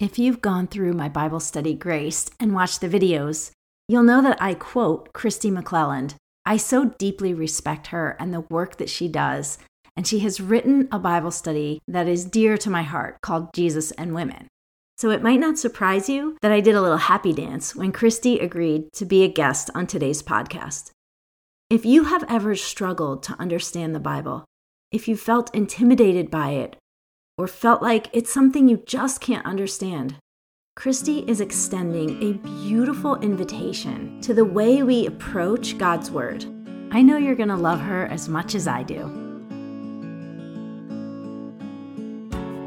If you've gone through my Bible study Grace and watched the videos, you'll know that I quote Kristi McLelland. I so deeply respect her and the work that she does, and she has written a Bible study that is dear to my heart called Jesus and Women. So it might not surprise you that I did a little happy dance when Kristi agreed to be a guest on today's podcast. If you have ever struggled to understand the Bible, if you felt intimidated by it or felt like it's something you just can't understand, Kristi is extending a beautiful invitation to the way we approach God's Word. I know you're going to love her as much as I do.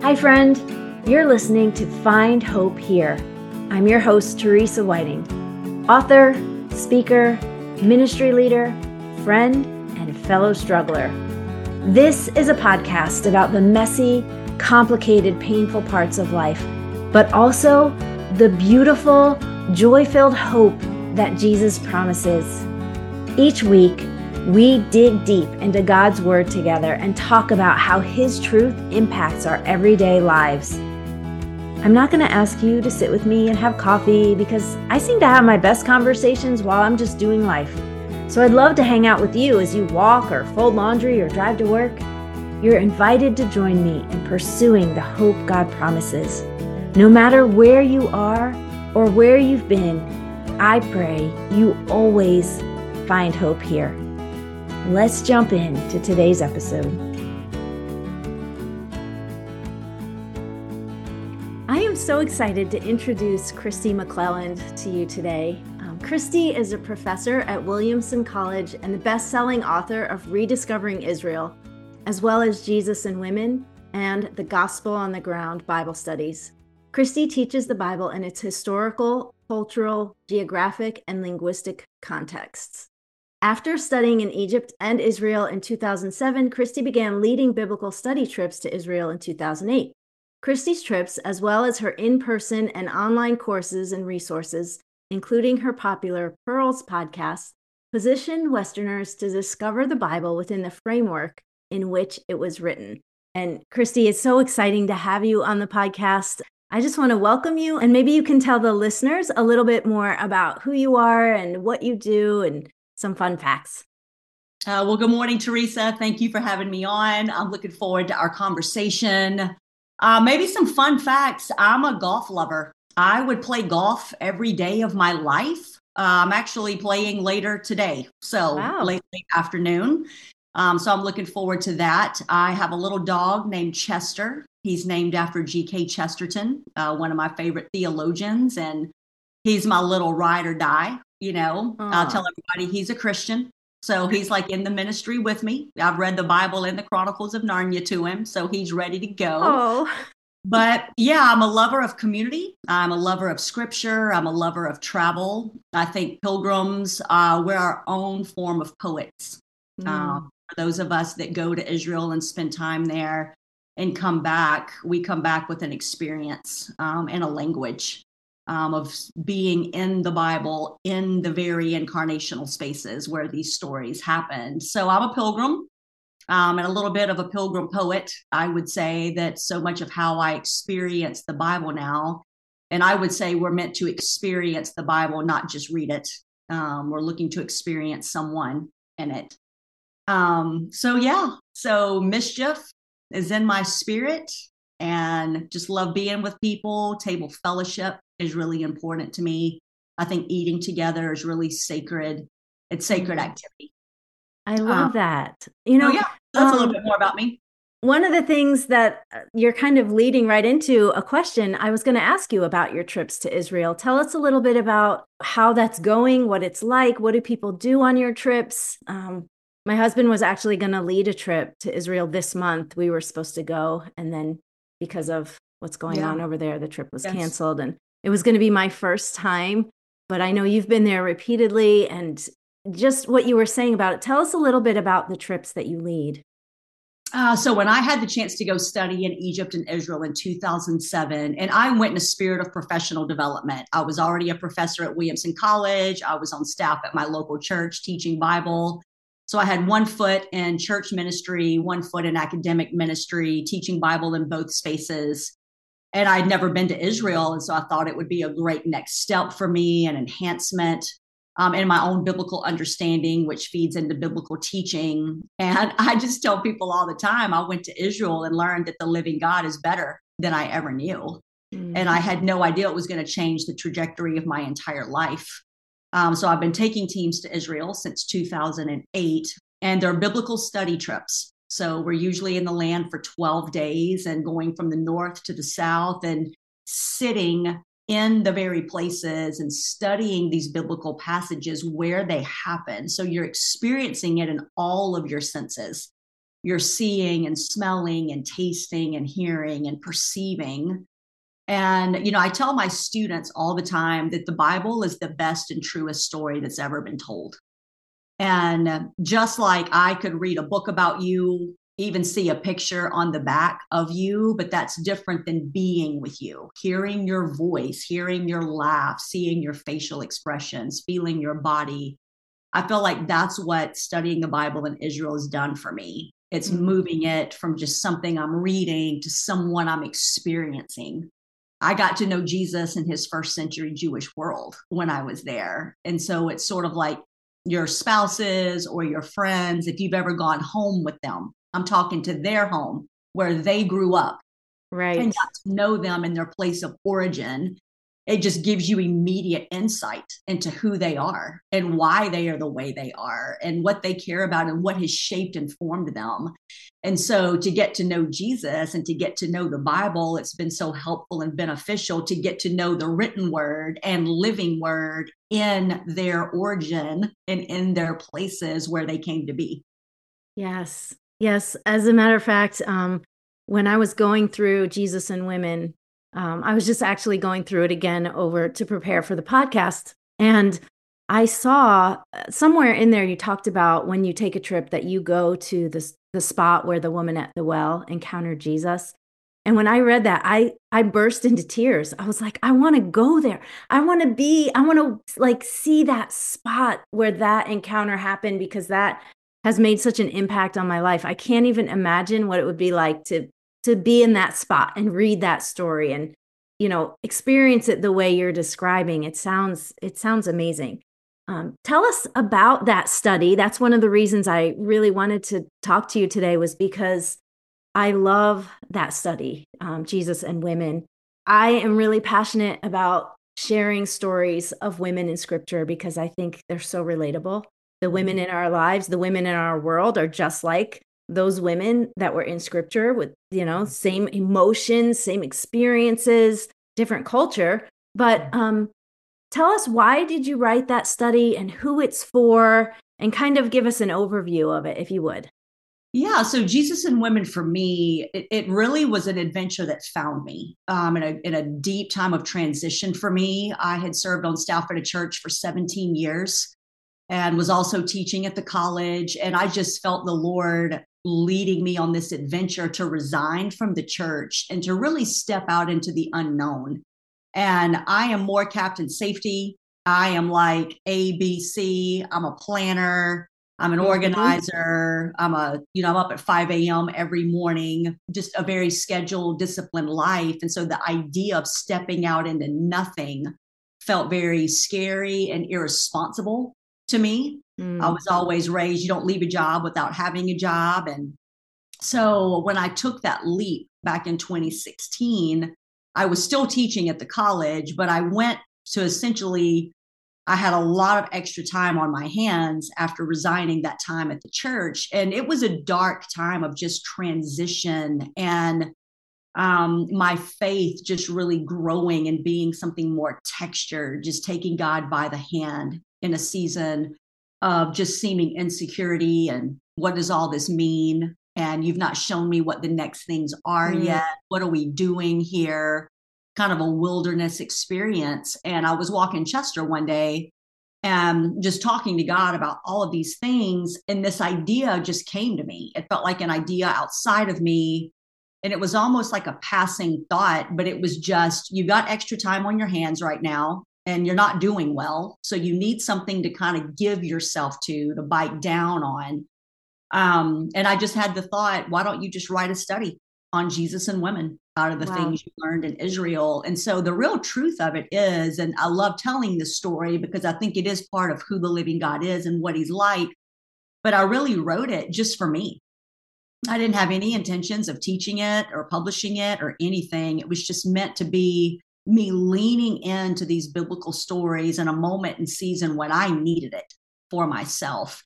Hi, friend. You're listening to Find Hope Here. I'm your host, Teresa Whiting, author, speaker, ministry leader, friend, and fellow struggler. This is a podcast about the messy, complicated, painful parts of life, but also the beautiful, joy filled hope that Jesus promises. Each week, we dig deep into God's Word together and talk about how His truth impacts our everyday lives. I'm not going to ask you to sit with me and have coffee because I seem to have my best conversations while I'm just doing life. So I'd love to hang out with you as you walk or fold laundry or drive to work. You're invited to join me in pursuing the hope God promises. No matter where you are or where you've been, I pray you always find hope here. Let's jump into today's episode. I am so excited to introduce Kristi McLelland to you today. Um, Kristi is a professor at Williamson College and the best selling author of Rediscovering Israel as well as Jesus and Women and the Gospel on the Ground Bible studies. Kristi teaches the Bible in its historical, cultural, geographic, and linguistic contexts. After studying in Egypt and Israel in 2007, Kristi began leading biblical study trips to Israel in 2008. Kristi's trips, as well as her in person and online courses and resources, including her popular Pearls podcast, position Westerners to discover the Bible within the framework in which it was written. And Kristi, it's so exciting to have you on the podcast. I just want to welcome you, and maybe you can tell the listeners a little bit more about who you are and what you do and some fun facts. Uh, well, good morning, Teresa. Thank you for having me on. I'm looking forward to our conversation. Uh, maybe some fun facts. I'm a golf lover. I would play golf every day of my life. Uh, I'm actually playing later today, so wow. late, late afternoon. Um, so I'm looking forward to that. I have a little dog named Chester. He's named after G.K. Chesterton, uh, one of my favorite theologians, and he's my little ride or die. You know, Aww. I'll tell everybody he's a Christian. So he's like in the ministry with me. I've read the Bible and the Chronicles of Narnia to him, so he's ready to go. Oh. But yeah, I'm a lover of community. I'm a lover of scripture. I'm a lover of travel. I think pilgrims, uh, we're our own form of poets. Mm. Um, for those of us that go to Israel and spend time there and come back, we come back with an experience um, and a language um, of being in the Bible in the very incarnational spaces where these stories happened. So I'm a pilgrim. Um, and a little bit of a pilgrim poet. I would say that so much of how I experience the Bible now, and I would say we're meant to experience the Bible, not just read it. Um, we're looking to experience someone in it. Um, so yeah, so mischief is in my spirit and just love being with people. Table fellowship is really important to me. I think eating together is really sacred. It's sacred mm-hmm. activity. I love um, that. You know, oh yeah, that's um, a little um, bit more about me. One of the things that uh, you're kind of leading right into a question I was going to ask you about your trips to Israel. Tell us a little bit about how that's going, what it's like, what do people do on your trips? Um, my husband was actually going to lead a trip to Israel this month. We were supposed to go. And then because of what's going yeah. on over there, the trip was yes. canceled. And it was going to be my first time. But I know you've been there repeatedly. And just what you were saying about it, tell us a little bit about the trips that you lead. Uh, so when I had the chance to go study in Egypt and Israel in 2007, and I went in a spirit of professional development. I was already a professor at Williamson College. I was on staff at my local church teaching Bible. So I had one foot in church ministry, one foot in academic ministry, teaching Bible in both spaces. and I'd never been to Israel. And so I thought it would be a great next step for me, an enhancement um, in my own biblical understanding, which feeds into biblical teaching. And I just tell people all the time I went to Israel and learned that the living God is better than I ever knew. Mm-hmm. And I had no idea it was going to change the trajectory of my entire life. Um, so I've been taking teams to Israel since 2008, and they're biblical study trips. So we're usually in the land for 12 days and going from the north to the south and sitting in the very places and studying these biblical passages where they happen. So you're experiencing it in all of your senses. You're seeing and smelling and tasting and hearing and perceiving. And, you know, I tell my students all the time that the Bible is the best and truest story that's ever been told. And just like I could read a book about you, even see a picture on the back of you, but that's different than being with you, hearing your voice, hearing your laugh, seeing your facial expressions, feeling your body. I feel like that's what studying the Bible in Israel has done for me. It's mm-hmm. moving it from just something I'm reading to someone I'm experiencing. I got to know Jesus in his first century Jewish world when I was there. And so it's sort of like your spouses or your friends, if you've ever gone home with them, I'm talking to their home where they grew up. Right. And got to know them in their place of origin. It just gives you immediate insight into who they are and why they are the way they are and what they care about and what has shaped and formed them. And so to get to know Jesus and to get to know the Bible, it's been so helpful and beneficial to get to know the written word and living word in their origin and in their places where they came to be. Yes. Yes. As a matter of fact, um, when I was going through Jesus and Women, um, I was just actually going through it again over to prepare for the podcast. And I saw uh, somewhere in there you talked about when you take a trip that you go to the, the spot where the woman at the well encountered Jesus. And when I read that, I I burst into tears. I was like, I want to go there. I want to be, I want to like see that spot where that encounter happened because that has made such an impact on my life. I can't even imagine what it would be like to to be in that spot and read that story and you know experience it the way you're describing. It sounds it sounds amazing. Um, tell us about that study. That's one of the reasons I really wanted to talk to you today was because I love that study, um, Jesus and Women. I am really passionate about sharing stories of women in scripture because I think they're so relatable. The women in our lives, the women in our world are just like those women that were in scripture with, you know, same emotions, same experiences, different culture. But um, tell us why did you write that study and who it's for and kind of give us an overview of it if you would yeah, so Jesus and Women for me, it, it really was an adventure that found me um, in, a, in a deep time of transition for me. I had served on staff at a church for 17 years and was also teaching at the college. And I just felt the Lord leading me on this adventure to resign from the church and to really step out into the unknown. And I am more captain safety. I am like ABC. I'm a planner. I'm an mm-hmm. organizer. I'm a, you know, I'm up at 5 a.m. every morning, just a very scheduled, disciplined life. And so the idea of stepping out into nothing felt very scary and irresponsible to me. Mm. I was always raised, you don't leave a job without having a job. And so when I took that leap back in 2016, I was still teaching at the college, but I went to essentially I had a lot of extra time on my hands after resigning that time at the church. And it was a dark time of just transition and um, my faith just really growing and being something more textured, just taking God by the hand in a season of just seeming insecurity and what does all this mean? And you've not shown me what the next things are mm. yet. What are we doing here? kind of a wilderness experience. And I was walking Chester one day and just talking to God about all of these things. And this idea just came to me. It felt like an idea outside of me. And it was almost like a passing thought, but it was just, you got extra time on your hands right now and you're not doing well. So you need something to kind of give yourself to, to bite down on. Um, and I just had the thought, why don't you just write a study? on Jesus and women out of the wow. things you learned in Israel. And so the real truth of it is, and I love telling this story because I think it is part of who the living God is and what he's like. But I really wrote it just for me. I didn't have any intentions of teaching it or publishing it or anything. It was just meant to be me leaning into these biblical stories in a moment and season when I needed it for myself.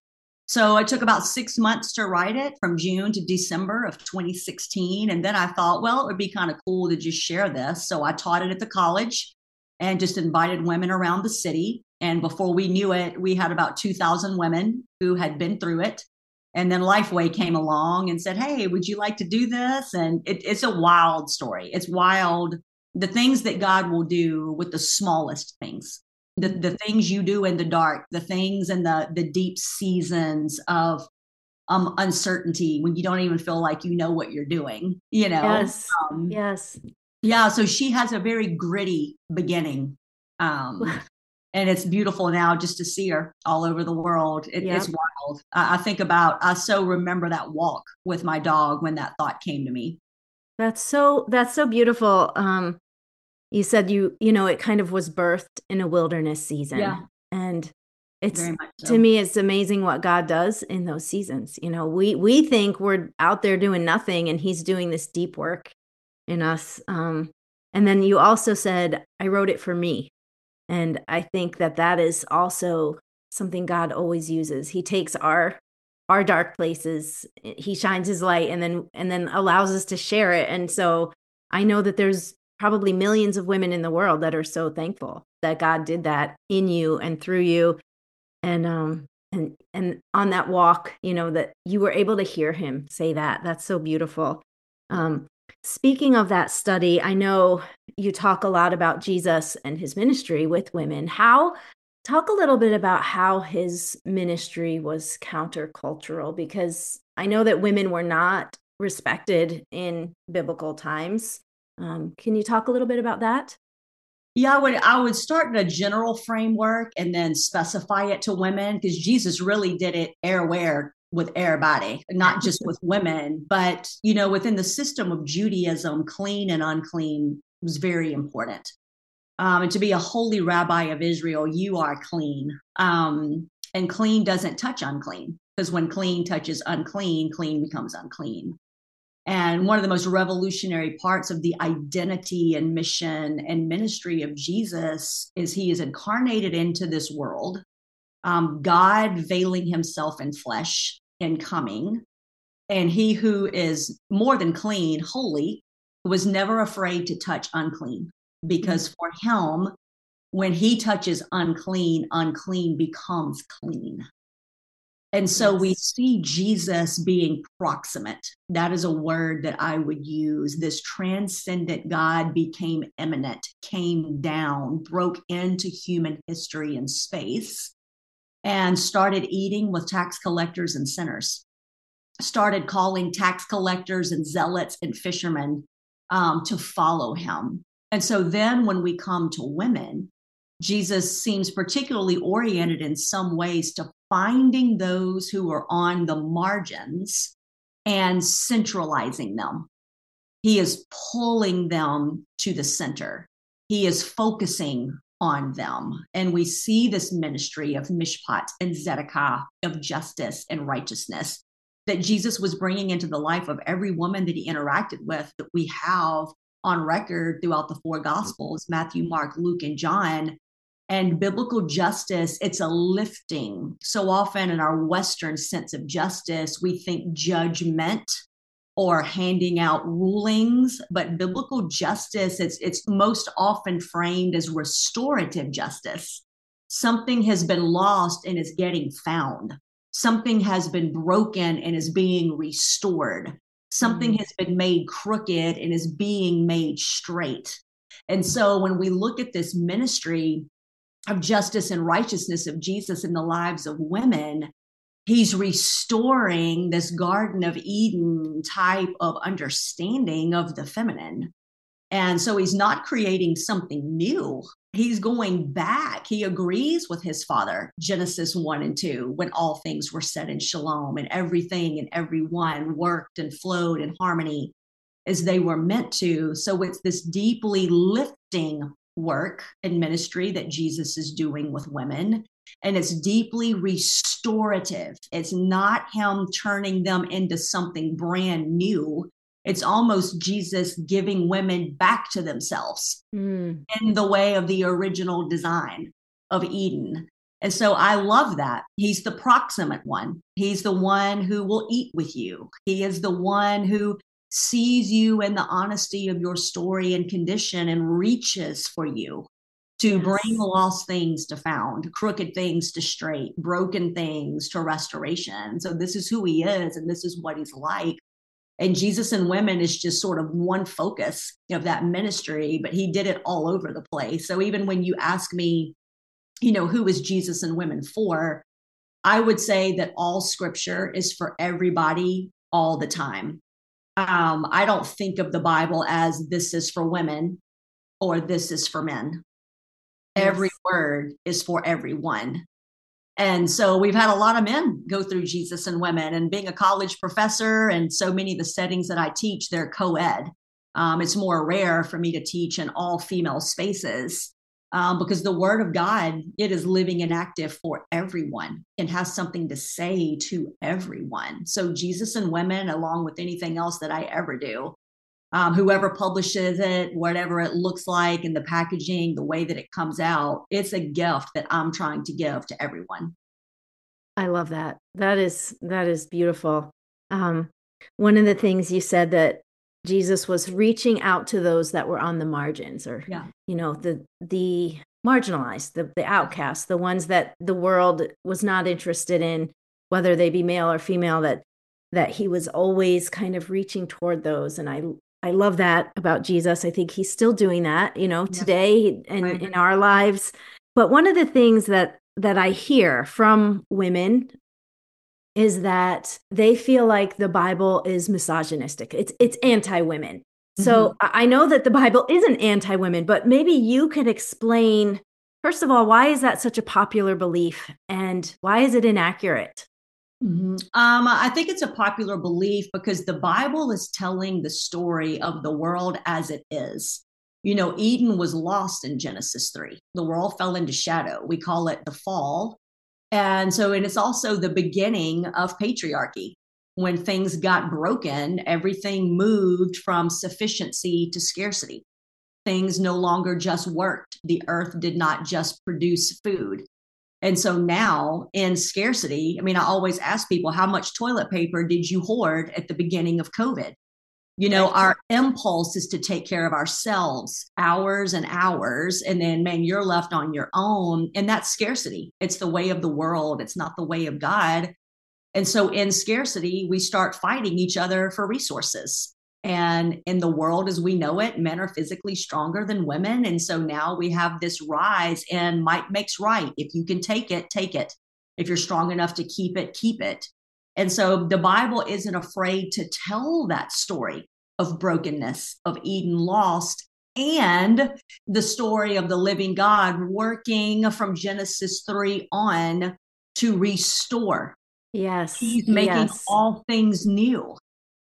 So it took about six months to write it from June to December of 2016. And then I thought, well, it would be kind of cool to just share this. So I taught it at the college and just invited women around the city. And before we knew it, we had about 2,000 women who had been through it. And then Lifeway came along and said, Hey, would you like to do this? And it, it's a wild story. It's wild. The things that God will do with the smallest things the, the things you do in the dark, the things in the the deep seasons of um uncertainty when you don't even feel like you know what you're doing, you know. Yes. Um, yes. Yeah, so she has a very gritty beginning. Um and it's beautiful now just to see her all over the world. It, yep. It's wild. I, I think about I so remember that walk with my dog when that thought came to me. That's so that's so beautiful. Um you said you you know it kind of was birthed in a wilderness season. Yeah. and it's so. to me it's amazing what god does in those seasons you know? We we think we're out there doing nothing and he's doing this deep work in us um and then you also said i wrote it for me. And i think that that is also something god always uses. He takes our our dark places he shines his light and then and then allows us to share it. And so i know that there's probably millions of women in the world that are so thankful that God did that in you and through you. And um and and on that walk you know that you were able to hear him say that. That's so beautiful. Um speaking of that study i know you talk a lot about Jesus and his ministry with women. How talk a little bit about how his ministry was countercultural because i know that women were not respected in biblical times um, can you talk a little bit about that? Yeah, I would I would start in a general framework and then specify it to women because Jesus really did it everywhere with everybody, not just with women, but you know, within the system of Judaism, clean and unclean was very important. Um, and to be a holy rabbi of Israel, you are clean. Um, and clean doesn't touch unclean because when clean touches unclean, clean becomes unclean. And one of the most revolutionary parts of the identity and mission and ministry of Jesus is he is incarnated into this world, um, God veiling himself in flesh and coming. And he who is more than clean, holy, was never afraid to touch unclean because for him, when he touches unclean, unclean becomes clean. And so yes. we see Jesus being proximate. That is a word that I would use. This transcendent God became immanent, came down, broke into human history and space, and started eating with tax collectors and sinners. Started calling tax collectors and zealots and fishermen um, to follow him. And so then when we come to women, Jesus seems particularly oriented in some ways to finding those who are on the margins and centralizing them. He is pulling them to the center. He is focusing on them. And we see this ministry of mishpat and tzedakah, of justice and righteousness that Jesus was bringing into the life of every woman that he interacted with that we have on record throughout the four gospels Matthew, Mark, Luke, and John and biblical justice it's a lifting. So often in our western sense of justice we think judgment or handing out rulings but biblical justice it's it's most often framed as restorative justice. Something has been lost and is getting found. Something has been broken and is being restored. Something mm-hmm. has been made crooked and is being made straight. And so when we look at this ministry of justice and righteousness of Jesus in the lives of women, he's restoring this Garden of Eden type of understanding of the feminine. And so he's not creating something new. He's going back. He agrees with his father, Genesis 1 and 2, when all things were set in shalom and everything and everyone worked and flowed in harmony. as they were meant to. So it's this deeply lifting work and ministry that Jesus is doing with women. And it's deeply restorative. It's not him turning them into something brand new. It's almost Jesus giving women back to themselves mm. in the way of the original design of Eden. And so I love that. He's the proximate one. He's the one who will eat with you. He is the one who sees you in the honesty of your story and condition and reaches for you to yes. bring lost things to found, crooked things to straight, broken things to restoration. So this is who he is and this is what he's like. And Jesus and women is just sort of one focus of that ministry, but he did it all over the place. So even when you ask me, you know, who is Jesus and women for? I would say that all scripture is for everybody all the time. Um, I don't think of the Bible as this is for women or this is for men. Yes. Every word is for everyone. And so we've had a lot of men go through Jesus and women, and being a college professor and so many of the settings that I teach, they're co ed. Um, it's more rare for me to teach in all female spaces um, because the word of God, it is living and active for everyone and has something to say to everyone. So, Jesus and women, along with anything else that I ever do, um, whoever publishes it, whatever it looks like, in the packaging, the way that it comes out, it's a gift that I'm trying to give to everyone. I love that. That is that is beautiful. Um, one of the things you said that Jesus was reaching out to those that were on the margins or yeah. you know the the marginalized the the outcasts the ones that the world was not interested in whether they be male or female that that he was always kind of reaching toward those and I I love that about Jesus I think he's still doing that you know yeah. today and in our lives but one of the things that that I hear from women is that they feel like the Bible is misogynistic. It's it's anti-women. So mm-hmm. I know that the Bible isn't anti-women, but maybe you could explain first of all why is that such a popular belief and why is it inaccurate? Mm-hmm. Um, I think it's a popular belief because the Bible is telling the story of the world as it is. You know, Eden was lost in Genesis 3. The world fell into shadow. We call it the fall. And so, and it's also the beginning of patriarchy. When things got broken, everything moved from sufficiency to scarcity. Things no longer just worked. The earth did not just produce food. And so now in scarcity, I mean, I always ask people, how much toilet paper did you hoard at the beginning of COVID? You know, our impulse is to take care of ourselves hours and hours. And then, man, you're left on your own. And that's scarcity. It's the way of the world, it's not the way of God. And so, in scarcity, we start fighting each other for resources. And in the world as we know it, men are physically stronger than women. And so now we have this rise in might makes right. If you can take it, take it. If you're strong enough to keep it, keep it. And so the Bible isn't afraid to tell that story of brokenness, of Eden lost, and the story of the living God working from Genesis 3 on to restore. Yes. He's making yes. all things new.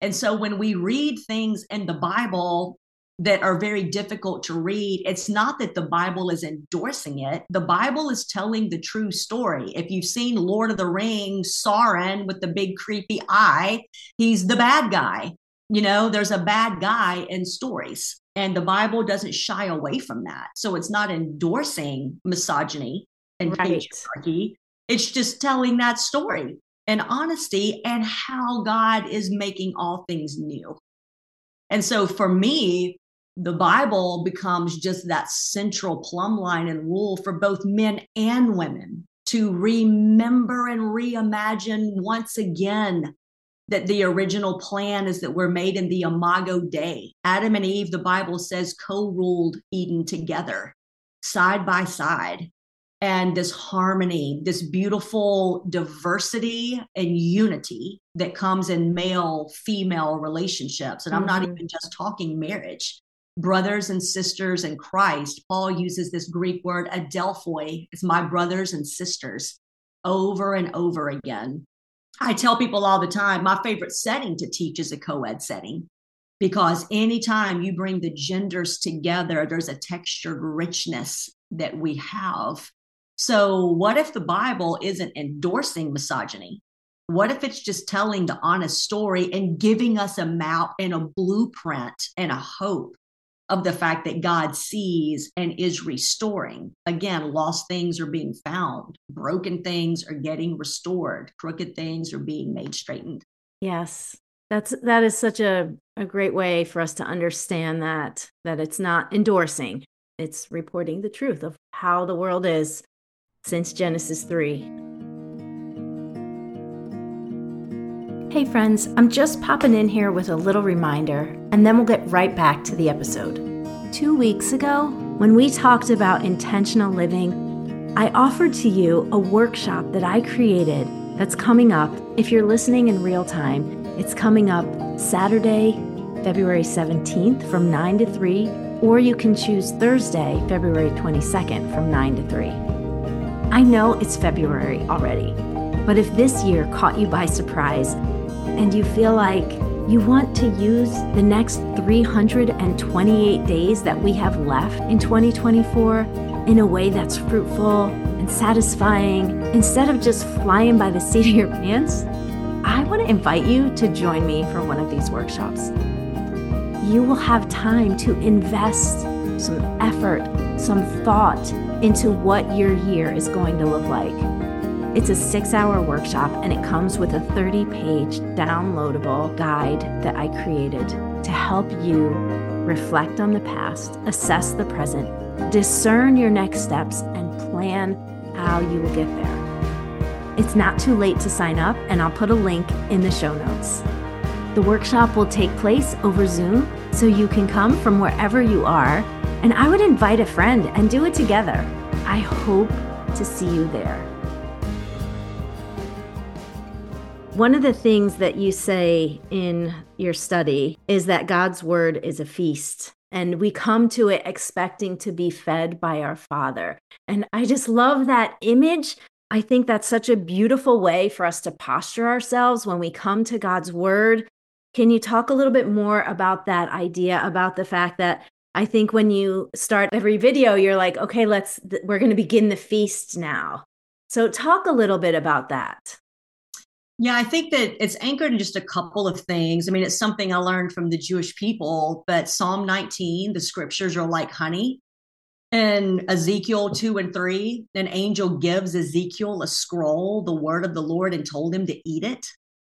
And so when we read things in the Bible, that are very difficult to read. It's not that the Bible is endorsing it. The Bible is telling the true story. If you've seen Lord of the Rings, Sauron with the big creepy eye, he's the bad guy. You know, there's a bad guy in stories, and the Bible doesn't shy away from that. So it's not endorsing misogyny and right. patriarchy. It's just telling that story and honesty and how God is making all things new. And so for me, the Bible becomes just that central plumb line and rule for both men and women to remember and reimagine once again that the original plan is that we're made in the imago Dei. Adam and Eve, the Bible says, co ruled Eden together, side by side. And this harmony, this beautiful diversity and unity that comes in male female relationships. And I'm mm-hmm. not even just talking marriage, brothers and sisters in Christ. Paul uses this Greek word adelphoi, it's my brothers and sisters, over and over again. I tell people all the time my favorite setting to teach is a co ed setting because anytime you bring the genders together, there's a textured richness that we have. So, what if the Bible isn't endorsing misogyny? What if it's just telling the honest story and giving us a map and a blueprint and a hope of the fact that God sees and is restoring? Again, lost things are being found, broken things are getting restored, crooked things are being made straightened. Yes. That's that is such a, a great way for us to understand that that it's not endorsing. It's reporting the truth of how the world is since Genesis 3. Hey friends, I'm just popping in here with a little reminder, and then we'll get right back to the episode. Two weeks ago, when we talked about intentional living, I offered to you a workshop that I created that's coming up. If you're listening in real time, it's coming up Saturday, February 17th from 9 to 3, or you can choose Thursday, February 22nd from 9 to 3. I know it's February already, but if this year caught you by surprise and you feel like you want to use the next 328 days that we have left in 2024 in a way that's fruitful and satisfying instead of just flying by the seat of your pants, I want to invite you to join me for one of these workshops. You will have time to invest some effort, some thought into what your year is going to look like. It's a six hour workshop and it comes with a 30 page downloadable guide that I created to help you reflect on the past, assess the present, discern your next steps, and plan how you will get there. It's not too late to sign up, and I'll put a link in the show notes. The workshop will take place over Zoom, so you can come from wherever you are and I would invite a friend and do it together. I hope to see you there. One of the things that you say in your study is that God's word is a feast and we come to it expecting to be fed by our Father. And I just love that image. I think that's such a beautiful way for us to posture ourselves when we come to God's word. Can you talk a little bit more about that idea about the fact that I think when you start every video, you're like, okay, let's, we're going to begin the feast now. So, talk a little bit about that. Yeah, I think that it's anchored in just a couple of things. I mean, it's something I learned from the Jewish people, but Psalm 19, the scriptures are like honey. And Ezekiel 2 and 3, an angel gives Ezekiel a scroll, the word of the Lord, and told him to eat it.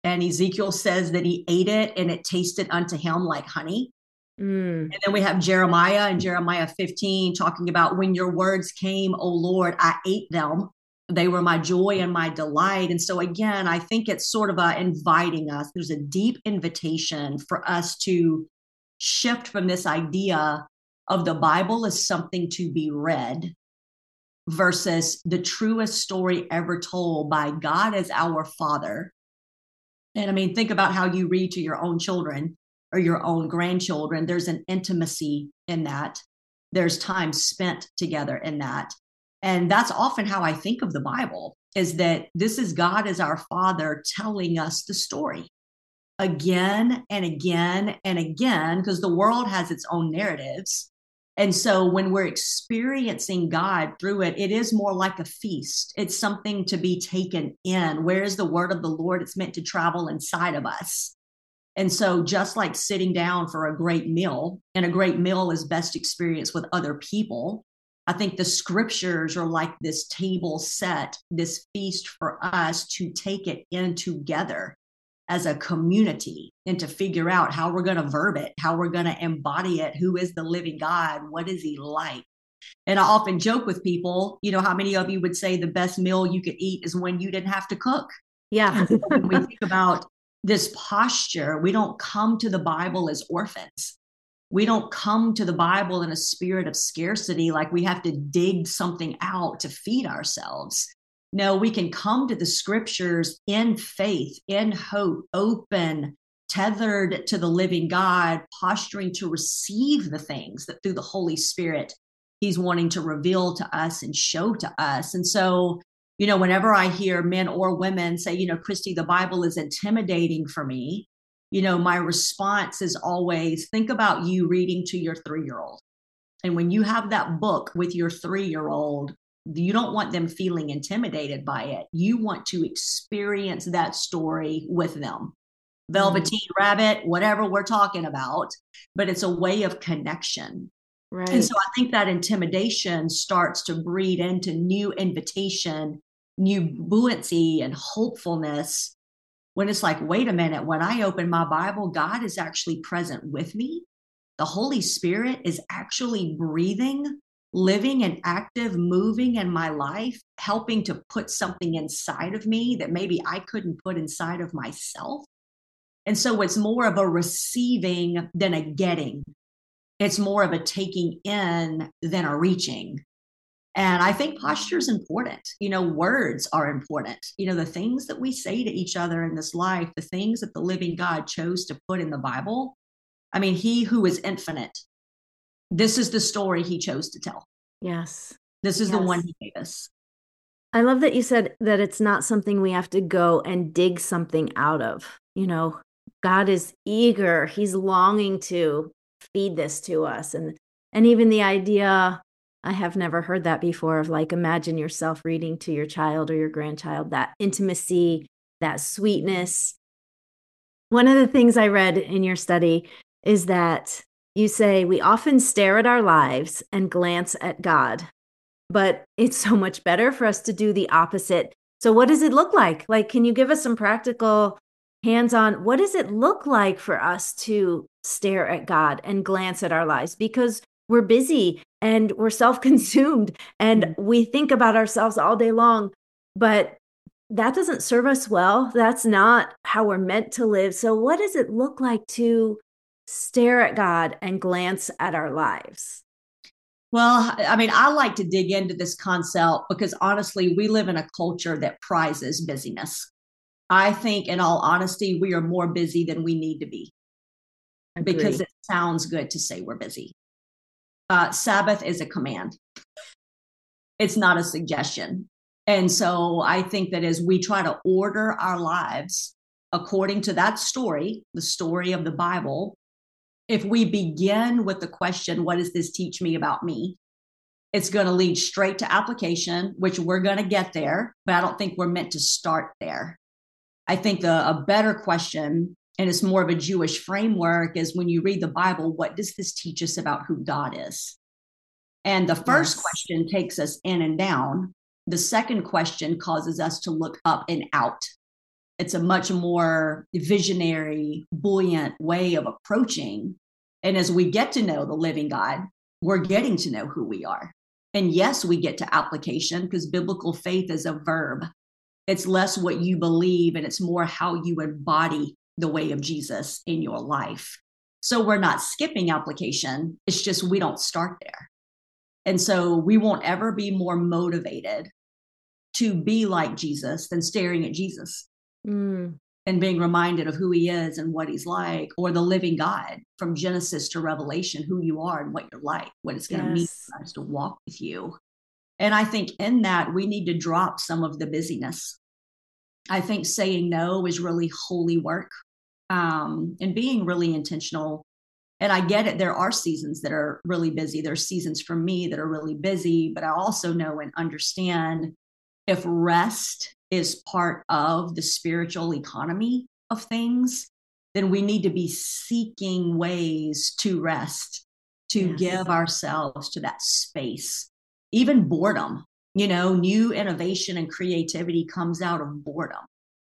And Ezekiel says that he ate it and it tasted unto him like honey. Mm. And then we have Jeremiah and Jeremiah 15 talking about when your words came, O Lord, I ate them. They were my joy and my delight. And so, again, I think it's sort of a inviting us. There's a deep invitation for us to shift from this idea of the Bible as something to be read versus the truest story ever told by God as our Father. And I mean, think about how you read to your own children or your own grandchildren. There's an intimacy in that. There's time spent together in that. And that's often how I think of the Bible is that this is God as our Father telling us the story again and again and again, because the world has its own narratives. And so when we're experiencing God through it, it is more like a feast. It's something to be taken in. Where is the word of the Lord? It's meant to travel inside of us. And so, just like sitting down for a great meal, and a great meal is best experienced with other people, I think the scriptures are like this table set, this feast for us to take it in together as a community and to figure out how we're going to verb it, how we're going to embody it. Who is the living God? What is he like? And I often joke with people, you know, how many of you would say the best meal you could eat is when you didn't have to cook? Yeah. when we think about this posture. We don't come to the Bible as orphans. We don't come to the Bible in a spirit of scarcity, like we have to dig something out to feed ourselves. No, we can come to the scriptures in faith, in hope, open, tethered to the living God, posturing to receive the things that through the Holy Spirit He's wanting to reveal to us and show to us. And so you know, whenever I hear men or women say, you know, Kristi, the Bible is intimidating for me, you know, my response is always think about you reading to your three year old. And when you have that book with your three year old, you don't want them feeling intimidated by it. You want to experience that story with them. Velveteen mm-hmm. Rabbit, whatever we're talking about, but it's a way of connection. Right. And so I think that intimidation starts to breed into new invitation, new buoyancy and hopefulness when it's like, wait a minute, when I open my Bible, God is actually present with me. The Holy Spirit is actually breathing, living, and active, moving in my life, helping to put something inside of me that maybe I couldn't put inside of myself. And so it's more of a receiving than a getting. It's more of a taking in than a reaching. And I think posture is important. You know, words are important. You know, the things that we say to each other in this life, the things that the living God chose to put in the Bible. I mean, he who is infinite, this is the story he chose to tell. Yes. This is yes. the one he gave us. I love that you said that it's not something we have to go and dig something out of. You know, God is eager, he's longing to feed this to us and and even the idea I have never heard that before of like imagine yourself reading to your child or your grandchild that intimacy, that sweetness. One of the things I read in your study is that you say we often stare at our lives and glance at God, but it's so much better for us to do the opposite. So, what does it look like? Like, can you give us some practical hands on what does it look like for us to stare at God and glance at our lives? Because we're busy and we're self-consumed and mm-hmm. we think about ourselves all day long but that doesn't serve us well. That's not how we're meant to live. So what does it look like to stare at god and glance at our lives? Well i mean i like to dig into this concept because honestly we live in a culture that prizes busyness. I think in all honesty we are more busy than we need to be because it sounds good to say we're busy uh, Sabbath is a command. It's not a suggestion. And so I think that as we try to order our lives according to that story, the story of the Bible, if we begin with the question, what does this teach me about me? It's going to lead straight to application, which we're going to get there, but I don't think we're meant to start there. I think the, a better question and it's more of a Jewish framework is when you read the Bible, what does this teach us about who God is? And the first yes. question takes us in and down. The second question causes us to look up and out. It's a much more visionary, buoyant way of approaching. And as we get to know the living God, we're getting to know who we are. And yes, we get to application because biblical faith is a verb. It's less what you believe and it's more how you embody the way of Jesus in your life. So we're not skipping application. It's just we don't start there. And so we won't ever be more motivated to be like Jesus than staring at Jesus mm. and being reminded of who he is and what he's like, or the living God from Genesis to Revelation, who you are and what you're like, what it's going to yes. mean for us to walk with you. And I think in that, we need to drop some of the busyness. I think saying no is really holy work um, and being really intentional. And I get it. There are seasons that are really busy. There's seasons for me that are really busy, but I also know and understand if rest is part of the spiritual economy of things, then we need to be seeking ways to rest, to yes. give ourselves to that space, even boredom. You know, new innovation and creativity comes out of boredom.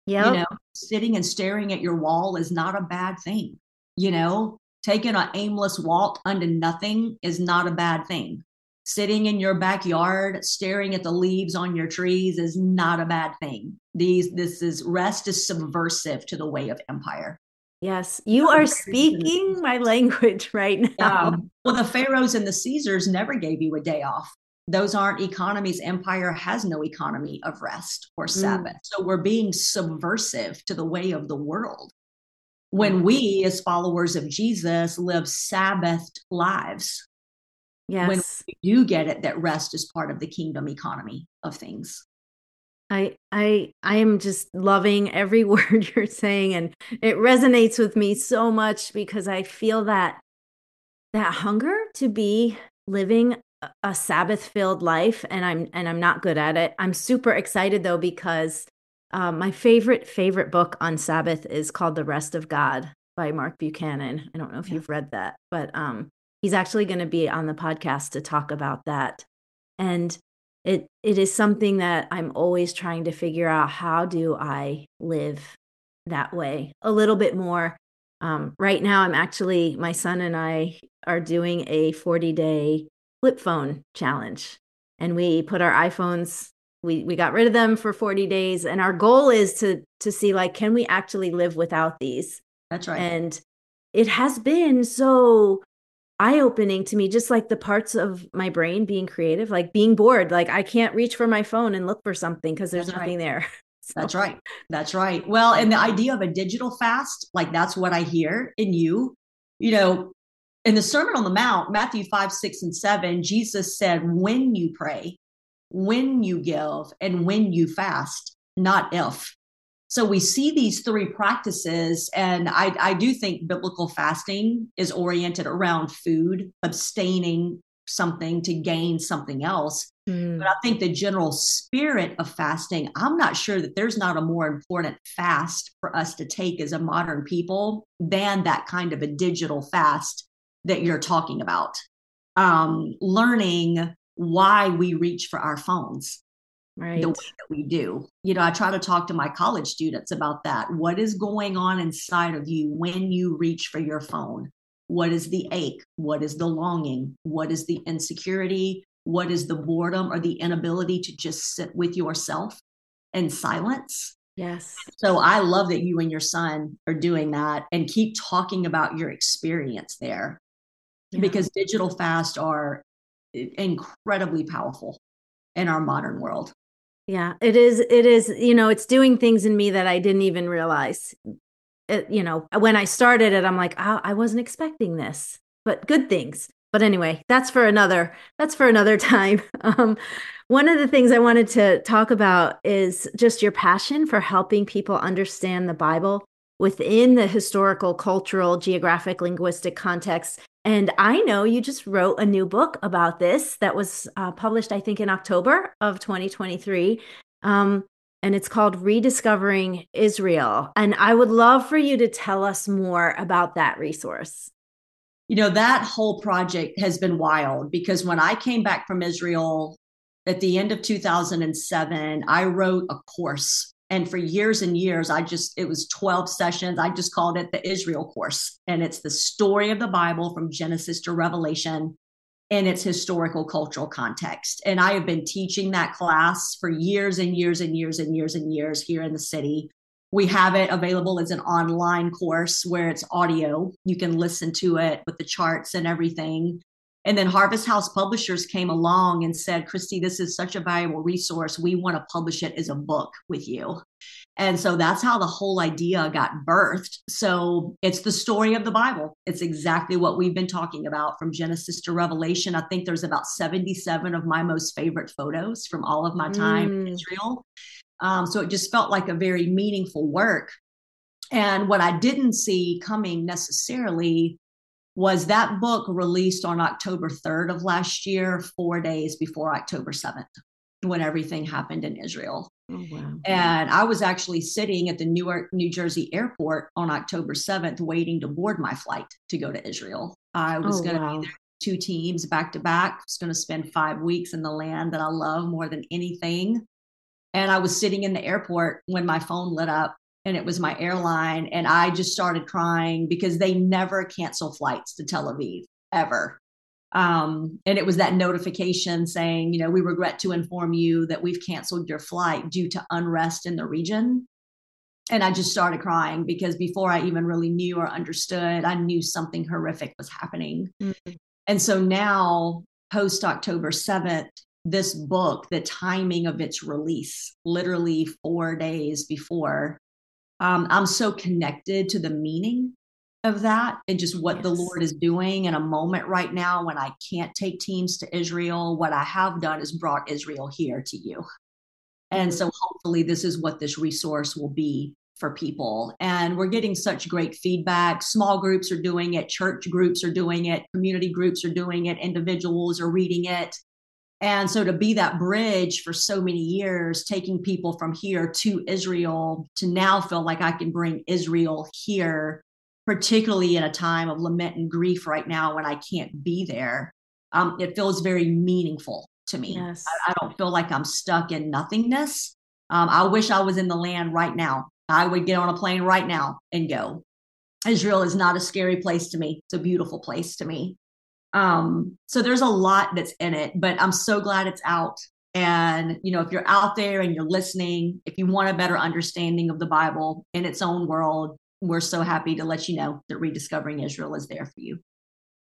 Yeah. You know, sitting and staring at your wall is not a bad thing. You know, taking an aimless walk unto nothing is not a bad thing. Sitting in your backyard, staring at the leaves on your trees is not a bad thing. These this is rest is subversive to the way of empire. Yes, you are speaking my language right now. Um, well, the pharaohs and the Caesars never gave you a day off those aren't economies. Empire has no economy of rest or mm. Sabbath. Mm. So we're being subversive to the way of the world. When mm. we, as followers of Jesus, live Sabbath lives, yes. when we do get it that rest is part of the kingdom economy of things. I I I am just loving every word you're saying and it resonates with me so much because I feel that that hunger to be living a sabbath filled life and I'm and I'm not good at it. I'm super excited though because um, my favorite favorite book on Sabbath is called The Rest of God by Mark Buchanan. I don't know if yeah. you've read that, but um, he's actually going to be on the podcast to talk about that. And it it is something that I'm always trying to figure out how do I live that way a little bit more. Um, right now, I'm actually my son and I are doing a 40 day flip phone challenge, and we put our iPhones. We, we got rid of them for 40 days and our goal is to to see like can we actually live without these that's right and it has been so eye opening to me, just like the parts of my brain being creative, like being bored. Like I can't reach for my phone and look for something because there's that's nothing right. there. So. That's right. That's right. Well, and the idea of a digital fast, like that's what I hear in you. You know, in the Sermon on the Mount, Matthew 5, 6, and 7, Jesus said, when you pray, when you give, and when you fast, not if. So we see these three practices, and I, I do think biblical fasting is oriented around food, abstaining something to gain something else. Mm. But I think the general spirit of fasting, I'm not sure that there's not a more important fast for us to take as a modern people than that kind of a digital fast that you're talking about. Um, learning why we reach for our phones right. the way that we do. You know, I try to talk to my college students about that. What is going on inside of you when you reach for your phone? What is the ache? What is the longing? What is the insecurity? What is the boredom or the inability to just sit with yourself in silence? Yes. So I love that you and your son are doing that and keep talking about your experience there yeah. because digital fast are incredibly powerful in our modern world. Yeah, it is. It is, you know, it's doing things in me that I didn't even realize. It, you know, when I started it, I'm like, oh, I wasn't expecting this, but good things. But anyway, that's for another, that's for another time. Um, one of the things I wanted to talk about is just your passion for helping people understand the Bible within the historical, cultural, geographic, linguistic context and I know you just wrote a new book about this that was uh, published, I think, in October of 2023. Um, and it's called Rediscovering Israel. And I would love for you to tell us more about that resource. You know, that whole project has been wild because when I came back from Israel at the end of 2007, I wrote a course and for years and years i just it was 12 sessions. I just called it the israel course. And it's the story of the bible from genesis to revelation in its historical cultural context. And i have been teaching that class for years and years and years and years and years here in the city. We have it available as an online course where it's audio. You can listen to it with the charts and everything and then Harvest House Publishers came along and said, Kristi, this is such a valuable resource. We want to publish it as a book with you. And so that's how the whole idea got birthed. So it's the story of the Bible. It's exactly what we've been talking about from Genesis to Revelation. I think there's about 77 of my most favorite photos from all of my time mm. in Israel. Um, so it just felt like a very meaningful work. And what I didn't see coming necessarily was that book released on October 3rd of last year, four days before October 7th, when everything happened in Israel. Oh, wow. And I was actually sitting at the Newark, New Jersey airport on October 7th, waiting to board my flight to go to Israel. I was oh, going to wow. be there two teams back to back. I was going to spend five weeks in the land that I love more than anything. And I was sitting in the airport when my phone lit up and it was my airline. And I just started crying because they never cancel flights to Tel Aviv ever. Um, and it was that notification saying, you know, we regret to inform you that we've canceled your flight due to unrest in the region. And I just started crying because before I even really knew or understood, I knew something horrific was happening. Mm-hmm. And so now, post October 7th, this book, the timing of its release, literally four days before, um, I'm so connected to the meaning of that and just what yes. the Lord is doing in a moment right now when I can't take teams to Israel. What I have done is brought Israel here to you. And so hopefully this is what this resource will be for people. And we're getting such great feedback. Small groups are doing it, church groups are doing it, community groups are doing it, individuals are reading it. And so to be that bridge for so many years, taking people from here to Israel to now feel like I can bring Israel here, particularly in a time of lament and grief right now when I can't be there, um, it feels very meaningful to me. Yes. I, I, don't feel like I'm stuck in nothingness. Um, I wish I was in the land right now. I would get on a plane right now and go. Israel is not a scary place to me. It's a beautiful place to me. Um, so there's a lot that's in it, but I'm so glad it's out. And, you know, if you're out there and you're listening, if you want a better understanding of the Bible in its own world, we're so happy to let you know that Rediscovering Israel is there for you.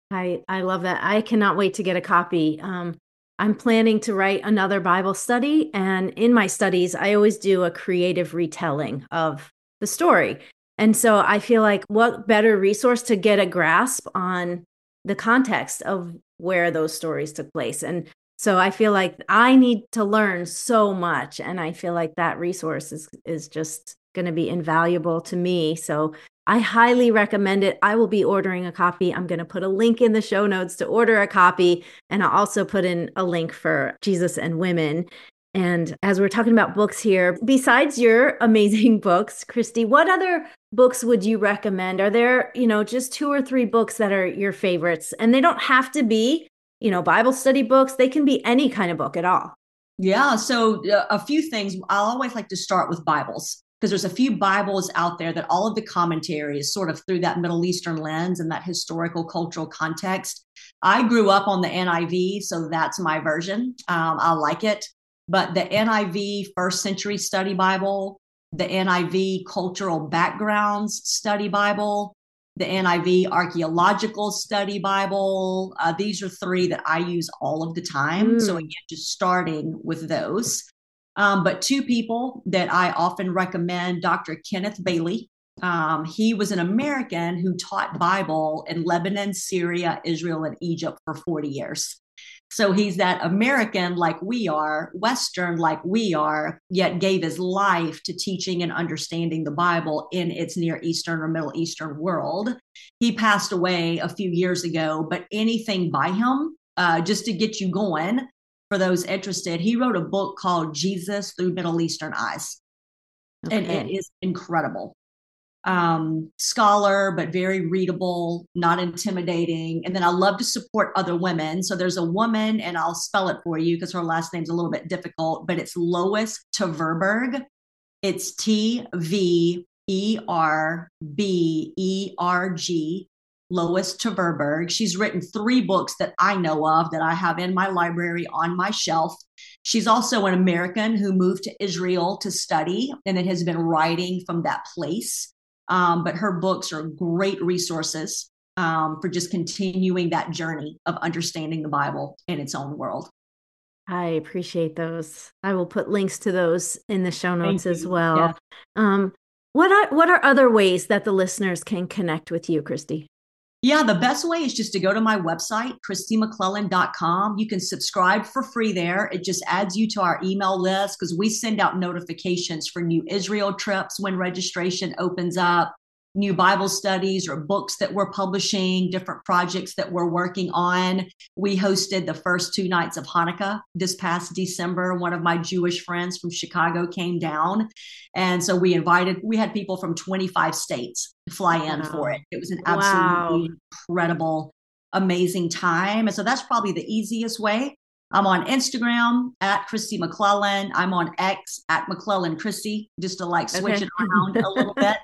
I, I love that. I cannot wait to get a copy. Um, I'm planning to write another Bible study. And in my studies, I always do a creative retelling of the story. And so I feel like what better resource to get a grasp on the context of where those stories took place. And so I feel like I need to learn so much. And I feel like that resource is, is just going to be invaluable to me. So I highly recommend it. I will be ordering a copy. I'm going to put a link in the show notes to order a copy. And I'll also put in a link for Jesus and Women. And as we're talking about books here, besides your amazing books, Kristi, what other books would you recommend? Are there, you know, just two or three books that are your favorites? And they don't have to be, you know, Bible study books, they can be any kind of book at all. Yeah. So, uh, a few things. I'll always like to start with Bibles because there's a few Bibles out there that all of the commentary is sort of through that Middle Eastern lens and that historical cultural context. I grew up on the NIV, so that's my version. Um, I like it. But the NIV First Century Study Bible, the NIV Cultural Backgrounds Study Bible, the NIV Archaeological Study Bible. Uh, these are three that I use all of the time. Mm. So, again, just starting with those. Um, but two people that I often recommend Dr. Kenneth Bailey. Um, he was an American who taught Bible in Lebanon, Syria, Israel, and Egypt for 40 years. So he's that American like we are, Western like we are, yet gave his life to teaching and understanding the Bible in its Near Eastern or Middle Eastern world. He passed away a few years ago, but anything by him, uh, just to get you going, for those interested, he wrote a book called Jesus Through Middle Eastern Eyes. Okay. And it is incredible um, scholar, but very readable, not intimidating. And then I love to support other women. So there's a woman, and I'll spell it for you because her last name's a little bit difficult, but it's Lois Tverberg. It's T V E R B E R G. Lois Tverberg. She's written three books that I know of that I have in my library on my shelf. She's also an American who moved to Israel to study and then has been writing from that place. Um, but her books are great resources um, for just continuing that journey of understanding the Bible in its own world. I appreciate those. I will put links to those in the show notes as well. Yeah. Um, what are what are other ways that the listeners can connect with you, Kristi? Yeah, the best way is just to go to my website, kristimclelland.com. You can subscribe for free there. It just adds you to our email list because we send out notifications for new Israel trips when registration opens up new Bible studies or books that we're publishing, different projects that we're working on. We hosted the first two nights of Hanukkah this past December. One of my Jewish friends from Chicago came down. And so we invited, we had people from 25 states fly in wow. for it. It was an absolutely wow. incredible, amazing time. And so that's probably the easiest way. I'm on Instagram at Kristi McLelland. I'm on X at McLelland Kristi, just to like switch okay. it around a little bit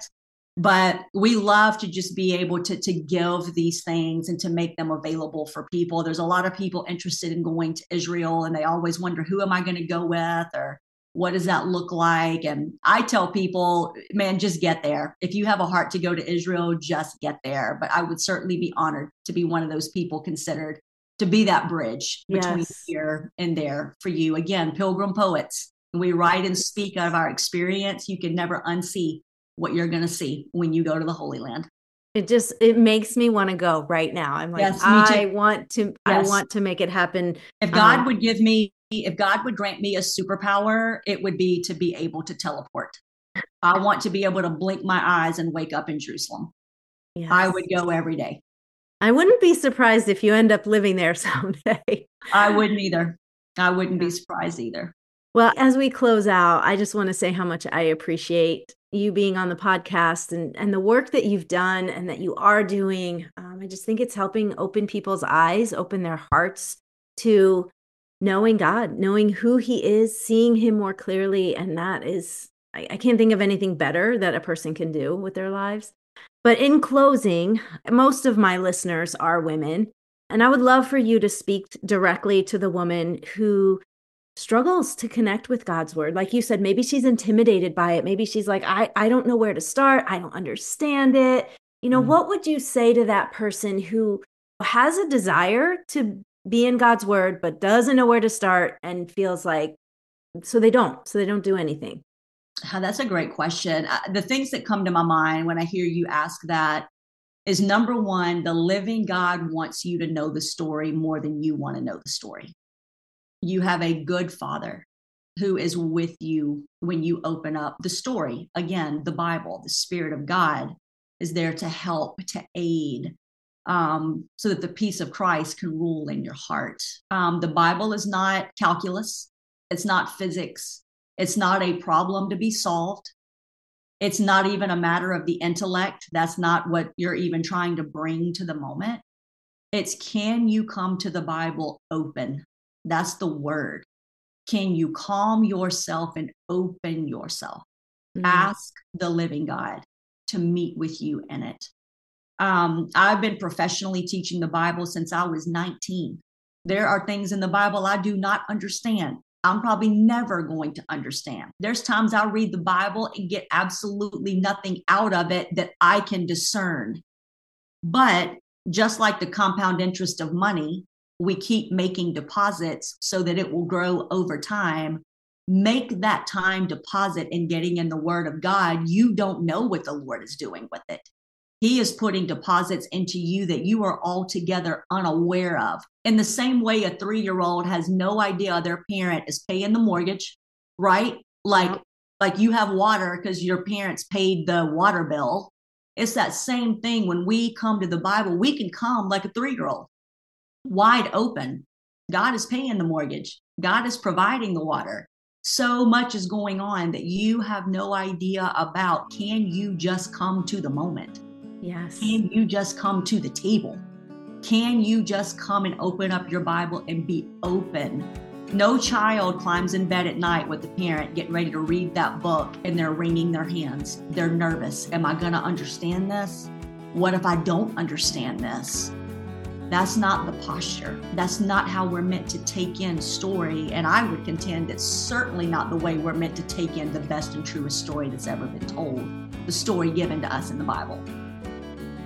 but we love to just be able to to give these things and to make them available for people. There's a lot of people interested in going to israel and they always wonder who am i going to go with? or what does that look like? And i tell people man just get there. If you have a heart to go to israel just get there. But i would certainly be honored to be one of those people considered to be that bridge between yes. here and there for you. Again pilgrim poets we write and speak out of our experience. You can never unsee what you're going to see when you go to the Holy Land. It just it makes me want to go right now. I'm like, yes, I want to yes. I want to make it happen. If God um, would give me if God would grant me a superpower, it would be to be able to teleport. I want to be able to blink my eyes and wake up in Jerusalem. Yes. I would go every day. I wouldn't be surprised if you end up living there someday. I wouldn't either. I wouldn't be surprised either. Well, as we close out, I just want to say how much I appreciate you being on the podcast and, and the work that you've done and that you are doing. Um, I just think it's helping open people's eyes, open their hearts to knowing God, knowing who He is, seeing Him more clearly. And that is, I, I can't think of anything better that a person can do with their lives. But in closing, most of my listeners are women. And I would love for you to speak directly to the woman who struggles to connect with God's word. Like you said, maybe she's intimidated by it. Maybe she's like, I, I don't know where to start. I don't understand it. You know, mm-hmm. what would you say to that person who has a desire to be in God's word, but doesn't know where to start and feels like, so they don't, so they don't do anything? Oh, that's a great question. Uh, the things that come to my mind when I hear you ask that is number one, the living God wants you to know the story more than you want to know the story you have a good father who is with you when you open up the story. Again, the Bible, the Spirit of God is there to help, to aid, um, so that the peace of Christ can rule in your heart. Um, the Bible is not calculus, it's not physics, it's not a problem to be solved. It's not even a matter of the intellect. That's not what you're even trying to bring to the moment. It's can you come to the Bible open that's the word. Can you calm yourself and open yourself? Mm-hmm. Ask the living God to meet with you in it. Um, I've been professionally teaching the Bible since I was 19. There are things in the Bible I do not understand. I'm probably never going to understand. There's times I read the Bible and get absolutely nothing out of it that I can discern. But just like the compound interest of money, we keep making deposits so that it will grow over time make that time deposit in getting in the word of god. You don't know what the lord is doing with it. He is putting deposits into you that you are altogether unaware of. In the same way a three-year-old has no idea their parent is paying the mortgage right? Like like you have water because your parents paid the water bill. It's that same thing. When we come to the bible we can come like a three-year-old wide open. God is paying the mortgage, God is providing the water. So much is going on that you have no idea about. Can you just come to the moment? Yes. Can you just come to the table? Can you just come and open up your Bible and be open? No child climbs in bed at night with the parent getting ready to read that book and they're wringing their hands. They're nervous. Am I going to understand this? What if I don't understand this? That's not the posture. That's not how we're meant to take in story. And I would contend it's certainly not the way we're meant to take in the best and truest story that's ever been told, the story given to us in the Bible.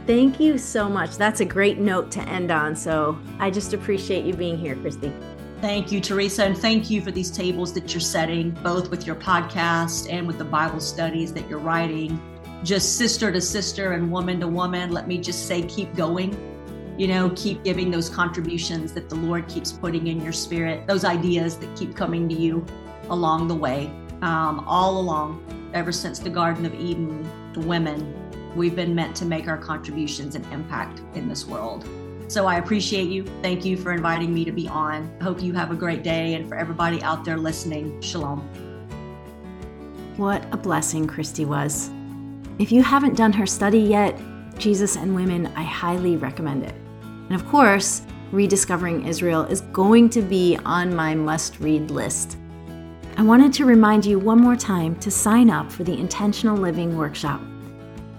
Thank you so much. That's a great note to end on. So I just appreciate you being here, Kristi. Thank you, Teresa. And thank you for these tables that you're setting, both with your podcast and with the Bible studies that you're writing. Just sister to sister and woman to woman. Let me just say, keep going you know, keep giving those contributions that the Lord keeps putting in your spirit, those ideas that keep coming to you along the way, um, all along, ever since the Garden of Eden, the women, we've been meant to make our contributions and impact in this world. So I appreciate you. Thank you for inviting me to be on. Hope you have a great day. And for everybody out there listening, shalom. What a blessing Kristi was. If you haven't done her study yet, Jesus and Women, I highly recommend it. And of course, Rediscovering Israel is going to be on my must read list. I wanted to remind you one more time to sign up for the Intentional Living Workshop.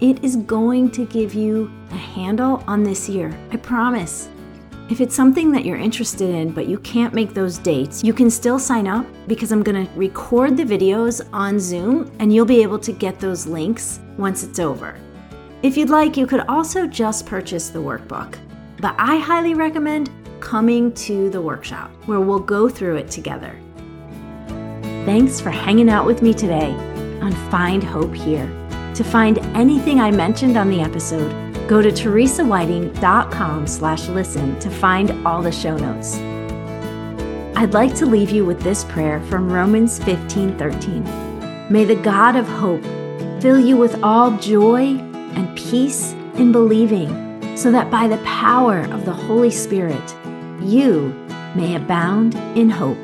It is going to give you a handle on this year, I promise. If it's something that you're interested in but you can't make those dates, you can still sign up because I'm going to record the videos on Zoom and you'll be able to get those links once it's over. If you'd like, you could also just purchase the workbook but I highly recommend coming to the workshop where we'll go through it together. Thanks for hanging out with me today on Find Hope Here. To find anything I mentioned on the episode, go to teresawhiting.com slash listen to find all the show notes. I'd like to leave you with this prayer from Romans 15 13. May the God of hope fill you with all joy and peace in believing, so that by the power of the Holy Spirit, you may abound in hope.